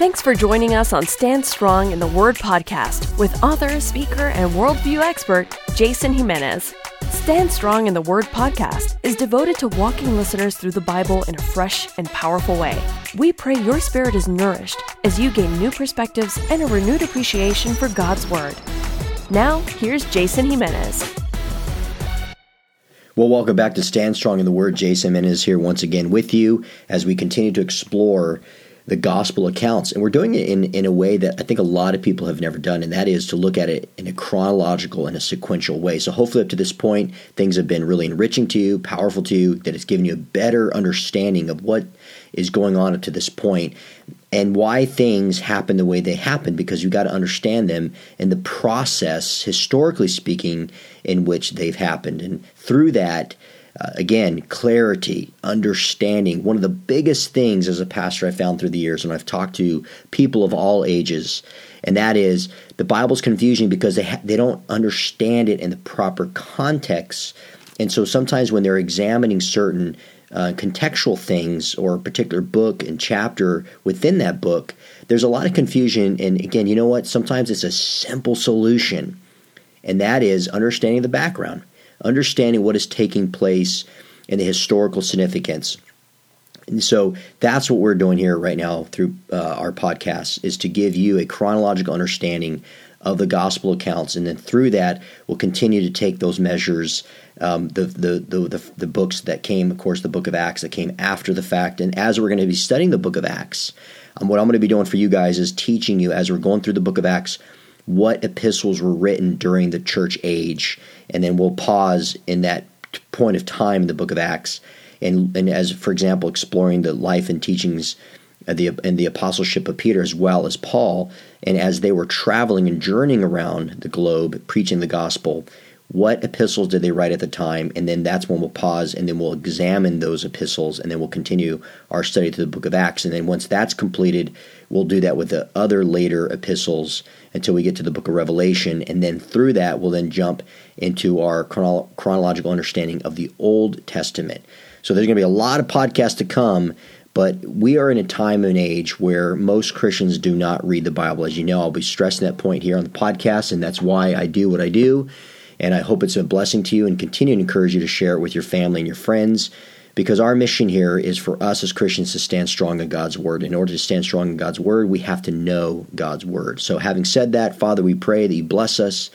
Thanks for joining us on Stand Strong in the Word podcast with author, speaker, and worldview expert Jason Jimenez. Stand Strong in the Word podcast is devoted to walking listeners through the Bible in a fresh and powerful way. We pray your spirit is nourished as you gain new perspectives and a renewed appreciation for God's Word. Now, here's Jason Jimenez. Well, welcome back to Stand Strong in the Word. Jason Jimenez here once again with you as we continue to explore the gospel accounts. And we're doing it in, in a way that I think a lot of people have never done, and that is to look at it in a chronological and a sequential way. So hopefully, up to this point, things have been really enriching to you, powerful to you, that it's given you a better understanding of what is going on up to this point and why things happen the way they happen because you got to understand them and the process historically speaking in which they've happened and through that uh, again, clarity, understanding. One of the biggest things as a pastor I found through the years, and I've talked to people of all ages, and that is the Bible's confusing because they ha- they don't understand it in the proper context, and so sometimes when they're examining certain uh, contextual things or a particular book and chapter within that book, there's a lot of confusion. And again, you know what? Sometimes it's a simple solution, and that is understanding the background understanding what is taking place and the historical significance. And so that's what we're doing here right now through uh, our podcast is to give you a chronological understanding of the gospel accounts, and then through that, we'll continue to take those measures. Um, the, the, the the books that came, of course, the book of Acts that came after the fact, and as we're going to be studying the book of Acts, um, what I'm going to be doing for you guys is teaching you as we're going through the book of Acts what epistles were written during the church age, and then we'll pause in that point of time in the book of Acts, and, and as for example, exploring the life and teachings the and the apostleship of Peter as well as Paul, and as they were traveling and journeying around the globe preaching the gospel, what epistles did they write at the time and then that's when we'll pause and then we'll examine those epistles and then we'll continue our study through the book of acts and then once that's completed we'll do that with the other later epistles until we get to the book of revelation and then through that we'll then jump into our chrono- chronological understanding of the old testament so there's going to be a lot of podcasts to come but we are in a time and age where most Christians do not read the Bible. As you know, I'll be stressing that point here on the podcast, and that's why I do what I do and I hope it's a blessing to you and continue to encourage you to share it with your family and your friends because our mission here is for us as Christians to stand strong in God's Word. In order to stand strong in God's Word, we have to know God's Word. So, having said that, Father, we pray that you bless us.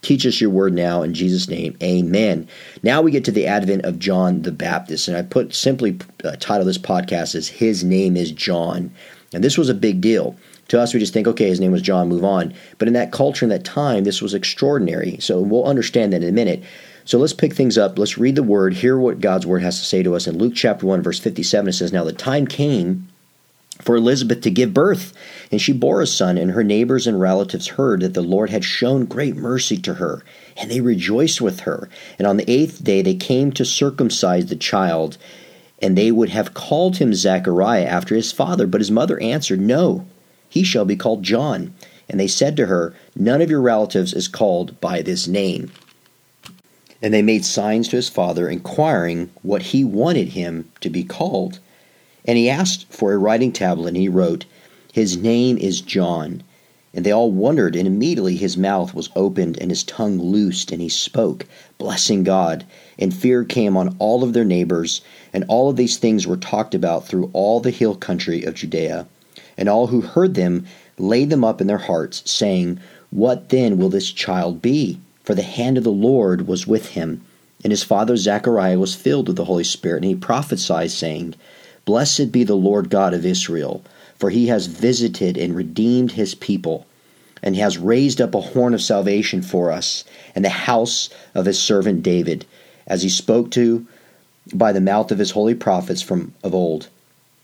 Teach us your word now in Jesus' name. Amen. Now we get to the advent of John the Baptist. And I put simply uh, title this podcast as His Name is John. And this was a big deal. To us, we just think, okay, his name was John, move on. But in that culture, in that time, this was extraordinary. So we'll understand that in a minute. So let's pick things up. Let's read the word, hear what God's word has to say to us. In Luke chapter 1, verse 57, it says, Now the time came for Elizabeth to give birth, and she bore a son, and her neighbors and relatives heard that the Lord had shown great mercy to her, and they rejoiced with her. And on the eighth day they came to circumcise the child, and they would have called him Zechariah after his father, but his mother answered, No he shall be called John. And they said to her, None of your relatives is called by this name. And they made signs to his father, inquiring what he wanted him to be called. And he asked for a writing tablet, and he wrote, His name is John. And they all wondered, and immediately his mouth was opened, and his tongue loosed, and he spoke, blessing God. And fear came on all of their neighbors, and all of these things were talked about through all the hill country of Judea. And all who heard them laid them up in their hearts, saying, What then will this child be? For the hand of the Lord was with him. And his father Zechariah was filled with the Holy Spirit, and he prophesied, saying, Blessed be the Lord God of Israel, for he has visited and redeemed his people, and has raised up a horn of salvation for us, and the house of his servant David, as he spoke to by the mouth of his holy prophets from of old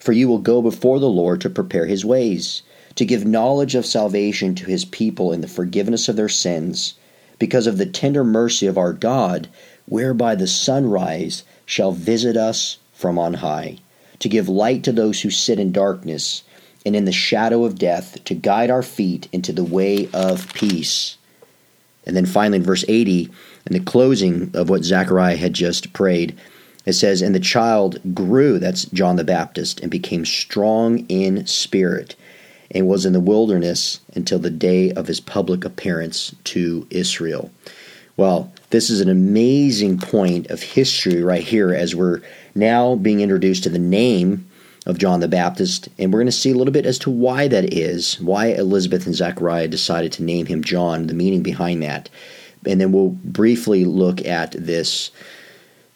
for you will go before the Lord to prepare his ways, to give knowledge of salvation to his people in the forgiveness of their sins, because of the tender mercy of our God, whereby the sunrise shall visit us from on high, to give light to those who sit in darkness and in the shadow of death, to guide our feet into the way of peace. And then finally, in verse 80, in the closing of what Zechariah had just prayed, it says, And the child grew, that's John the Baptist, and became strong in spirit, and was in the wilderness until the day of his public appearance to Israel. Well, this is an amazing point of history right here as we're now being introduced to the name of John the Baptist, and we're going to see a little bit as to why that is, why Elizabeth and Zechariah decided to name him John, the meaning behind that. And then we'll briefly look at this,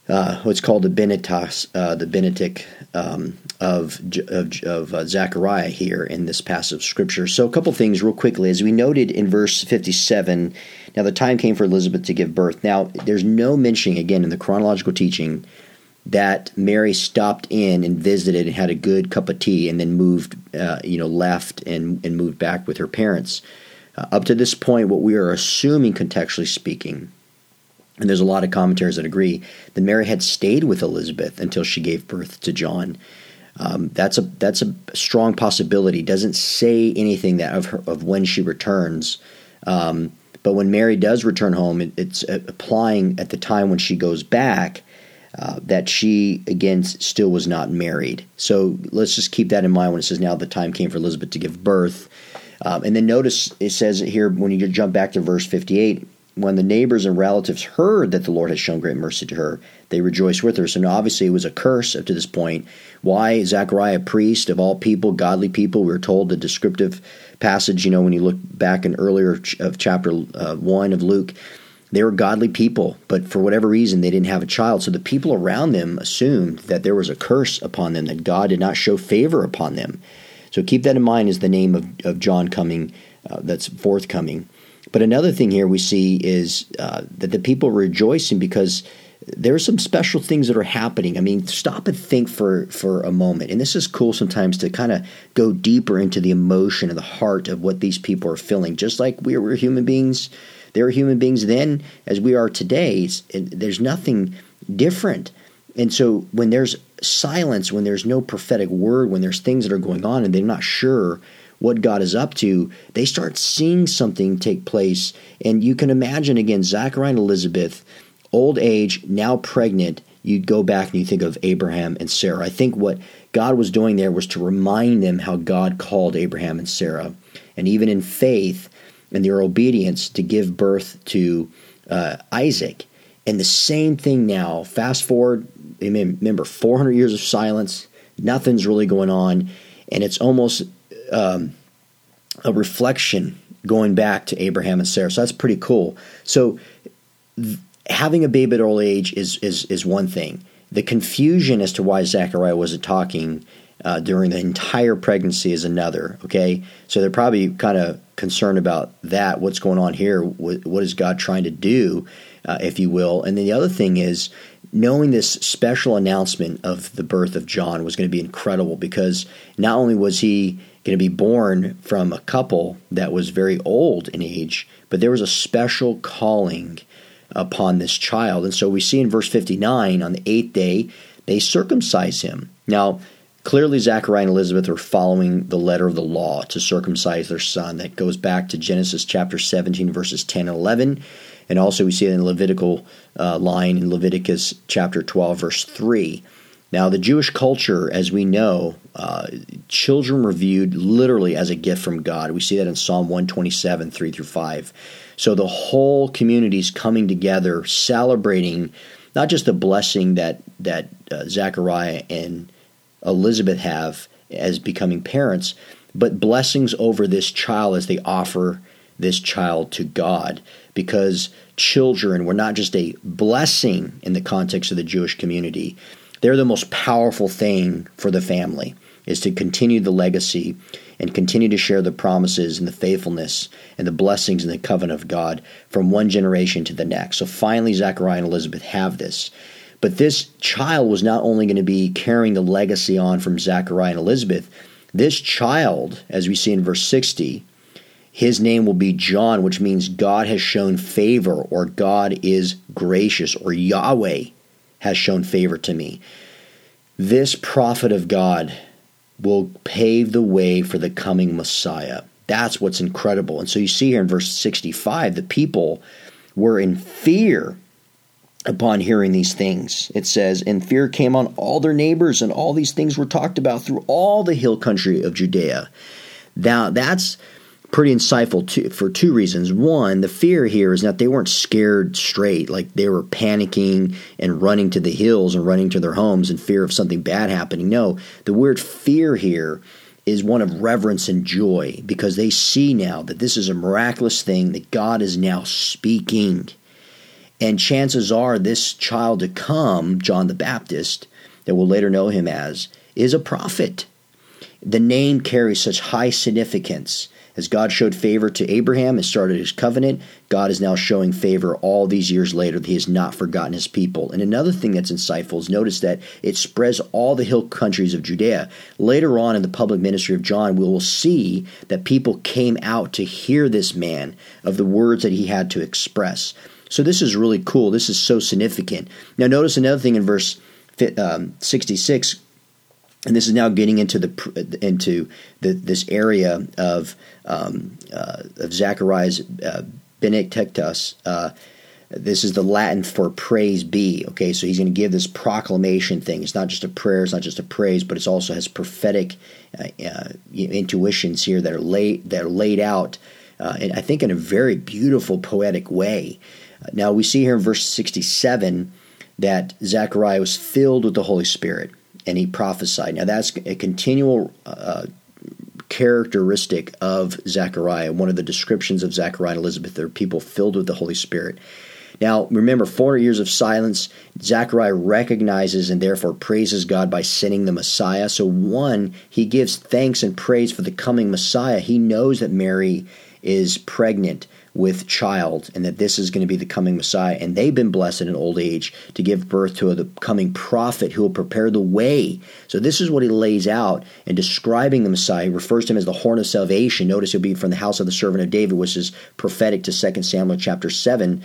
uh, what's called the Benetas, uh, the Benedict um, of, of, of uh, Zechariah here in this passage of Scripture. So, a couple things real quickly. As we noted in verse 57, now the time came for Elizabeth to give birth. Now, there's no mentioning, again, in the chronological teaching that Mary stopped in and visited and had a good cup of tea and then moved, uh, you know, left and, and moved back with her parents. Uh, up to this point, what we are assuming, contextually speaking, and there's a lot of commentaries that agree that Mary had stayed with Elizabeth until she gave birth to John. Um, that's a that's a strong possibility. Doesn't say anything that of her, of when she returns. Um, but when Mary does return home, it, it's applying at the time when she goes back uh, that she again still was not married. So let's just keep that in mind when it says now the time came for Elizabeth to give birth. Um, and then notice it says here when you jump back to verse 58 when the neighbors and relatives heard that the Lord had shown great mercy to her, they rejoiced with her. So now obviously it was a curse up to this point. Why Zechariah, priest of all people, godly people? We were told the descriptive passage, you know, when you look back in earlier ch- of chapter uh, 1 of Luke, they were godly people, but for whatever reason, they didn't have a child. So the people around them assumed that there was a curse upon them, that God did not show favor upon them. So keep that in mind as the name of, of John coming, uh, that's forthcoming. But another thing here we see is uh, that the people are rejoicing because there are some special things that are happening. I mean, stop and think for for a moment. And this is cool sometimes to kind of go deeper into the emotion and the heart of what these people are feeling. Just like we are human beings, they were human beings then as we are today. there's nothing different. And so when there's silence, when there's no prophetic word, when there's things that are going on and they're not sure what God is up to, they start seeing something take place. And you can imagine again, Zachariah and Elizabeth, old age, now pregnant. You go back and you think of Abraham and Sarah. I think what God was doing there was to remind them how God called Abraham and Sarah. And even in faith, and their obedience to give birth to uh, Isaac. And the same thing now, fast forward, remember, 400 years of silence, nothing's really going on, and it's almost um, a reflection going back to Abraham and Sarah. So that's pretty cool. So th- having a baby at old age is, is, is one thing. The confusion as to why Zachariah wasn't talking uh, during the entire pregnancy is another. Okay, so they're probably kind of concerned about that. What's going on here? What, what is God trying to do, uh, if you will? And then the other thing is knowing this special announcement of the birth of John was going to be incredible because not only was he going to be born from a couple that was very old in age, but there was a special calling upon this child. And so we see in verse 59 on the eighth day, they circumcise him. Now, Clearly, Zachariah and Elizabeth are following the letter of the law to circumcise their son. That goes back to Genesis chapter 17, verses 10 and 11. And also, we see it in the Levitical uh, line in Leviticus chapter 12, verse 3. Now, the Jewish culture, as we know, uh, children were viewed literally as a gift from God. We see that in Psalm 127, 3 through 5. So the whole community is coming together, celebrating not just the blessing that, that uh, Zechariah and Elizabeth have as becoming parents, but blessings over this child as they offer this child to God. Because children were not just a blessing in the context of the Jewish community, they're the most powerful thing for the family, is to continue the legacy and continue to share the promises and the faithfulness and the blessings and the covenant of God from one generation to the next. So finally, Zechariah and Elizabeth have this. But this child was not only going to be carrying the legacy on from Zachariah and Elizabeth, This child, as we see in verse 60, his name will be John, which means God has shown favor, or God is gracious, or Yahweh has shown favor to me. This prophet of God will pave the way for the coming Messiah. That's what's incredible. And so you see here in verse 65, the people were in fear upon hearing these things. It says, And fear came on all their neighbors, and all these things were talked about through all the hill country of Judea. Now, that's pretty insightful for two reasons. One, the fear here is that they weren't scared straight, like they were panicking and running to the hills and running to their homes in fear of something bad happening. No, the word fear here is one of reverence and joy because they see now that this is a miraculous thing that God is now speaking. And chances are this child to come, John the Baptist, that we'll later know him as, is a prophet. The name carries such high significance as God showed favor to Abraham and started his covenant, God is now showing favor all these years later that he has not forgotten his people. And another thing that's insightful is notice that it spreads all the hill countries of Judea. Later on in the public ministry of John, we will see that people came out to hear this man of the words that he had to express. So this is really cool. This is so significant. Now, notice another thing in verse um, 66 and this is now getting into the into the, this area of um, uh, of Zechariah's uh, Benedictus. Uh, this is the Latin for praise be. Okay, so he's going to give this proclamation thing. It's not just a prayer, it's not just a praise, but it also has prophetic uh, uh, intuitions here that are laid that are laid out, uh, and I think in a very beautiful poetic way. Now we see here in verse sixty-seven that Zechariah was filled with the Holy Spirit and he prophesied. Now that's a continual uh, characteristic of Zechariah. One of the descriptions of Zechariah and Elizabeth are people filled with the Holy Spirit. Now, remember, 400 years of silence, Zechariah recognizes and therefore praises God by sending the Messiah. So, one, he gives thanks and praise for the coming Messiah. He knows that Mary is pregnant with child and that this is going to be the coming Messiah. And they've been blessed in old age to give birth to the coming prophet who will prepare the way. So this is what he lays out in describing the Messiah. He refers to him as the horn of salvation. Notice he'll be from the house of the servant of David, which is prophetic to 2 Samuel chapter 7.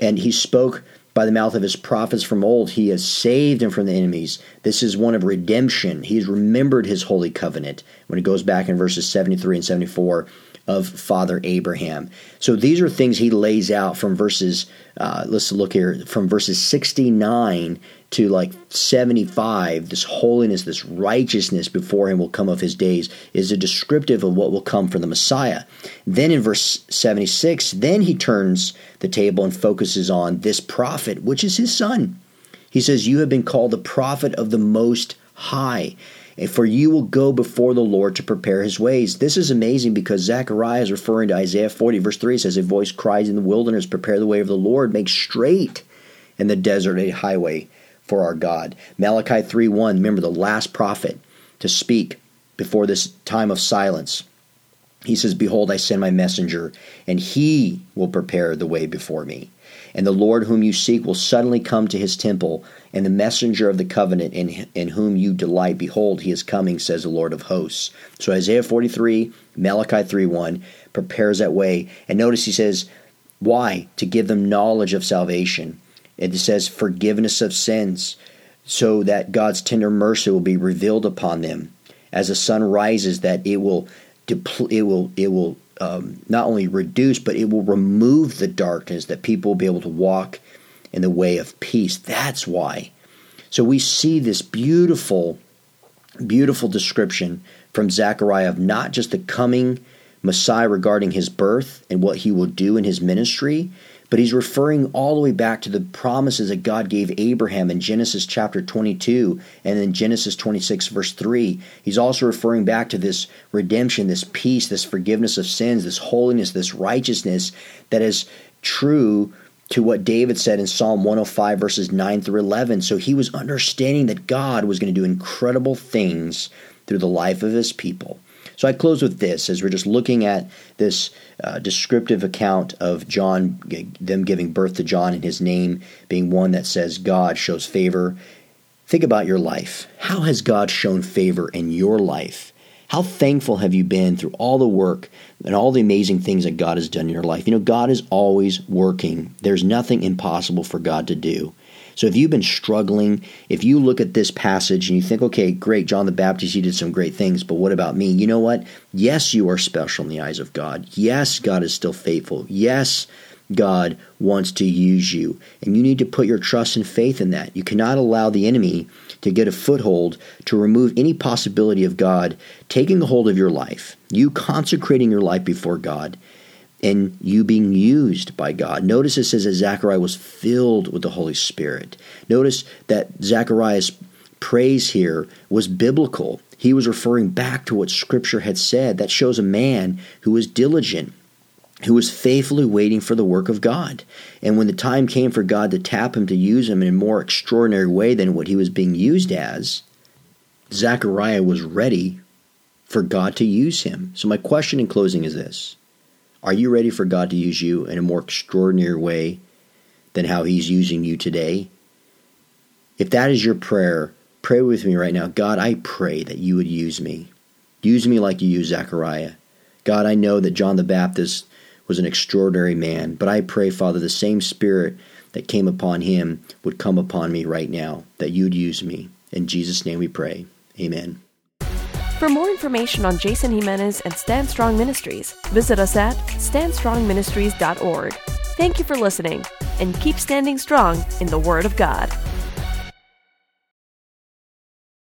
And he spoke by the mouth of his prophets from old. He has saved him from the enemies. This is one of redemption. He's remembered his holy covenant. When it goes back in verses 73 and 74, of Father Abraham. So these are things he lays out from verses, uh, let's look here, from verses 69 to like 75. This holiness, this righteousness before him will come of his days is a descriptive of what will come from the Messiah. Then in verse 76, then he turns the table and focuses on this prophet, which is his son. He says, You have been called the prophet of the Most High for you will go before the Lord to prepare his ways. This is amazing because Zechariah is referring to Isaiah 40, verse 3 says, A voice cries in the wilderness, Prepare the way of the Lord, make straight in the desert a highway for our God. Malachi 3 1, remember the last prophet to speak before this time of silence. He says, Behold, I send my messenger, and he will prepare the way before me. And the Lord whom you seek will suddenly come to his temple, and the messenger of the covenant in, in whom you delight, behold, he is coming, says the Lord of hosts. So Isaiah 43, Malachi 3 1 prepares that way. And notice he says, Why? To give them knowledge of salvation. It says forgiveness of sins, so that God's tender mercy will be revealed upon them. As the sun rises, that it will it will it will um, not only reduce, but it will remove the darkness that people will be able to walk in the way of peace. That's why. So we see this beautiful, beautiful description from Zechariah of not just the coming Messiah regarding his birth and what he will do in his ministry, but he's referring all the way back to the promises that God gave Abraham in Genesis chapter 22 and in Genesis 26, verse 3. He's also referring back to this redemption, this peace, this forgiveness of sins, this holiness, this righteousness that is true to what David said in Psalm 105, verses 9 through 11. So he was understanding that God was going to do incredible things through the life of his people. So I close with this as we're just looking at this uh, descriptive account of John, them giving birth to John and his name being one that says God shows favor. Think about your life. How has God shown favor in your life? How thankful have you been through all the work and all the amazing things that God has done in your life? You know, God is always working. There's nothing impossible for God to do. So if you've been struggling, if you look at this passage and you think, okay, great, John the Baptist, he did some great things, but what about me? You know what? Yes, you are special in the eyes of God. Yes, God is still faithful. Yes, God wants to use you. And you need to put your trust and faith in that. You cannot allow the enemy to get a foothold to remove any possibility of God taking a hold of your life, you consecrating your life before God, and you being used by God. Notice it says that Zechariah was filled with the Holy Spirit. Notice that Zechariah's praise here was biblical. He was referring back to what Scripture had said. That shows a man who was diligent, who was faithfully waiting for the work of God. And when the time came for God to tap him to use him in a more extraordinary way than what he was being used as, Zechariah was ready for God to use him. So, my question in closing is this Are you ready for God to use you in a more extraordinary way than how he's using you today? If that is your prayer, pray with me right now. God, I pray that you would use me. Use me like you used Zechariah. God, I know that John the Baptist was an extraordinary man. But I pray, Father, the same spirit that came upon him would come upon me right now, that you'd use me. In Jesus' name we pray. Amen. For more information on Jason Jimenez and Stand Strong Ministries, visit us at standstrongministries.org. Thank you for listening, and keep standing strong in the Word of God.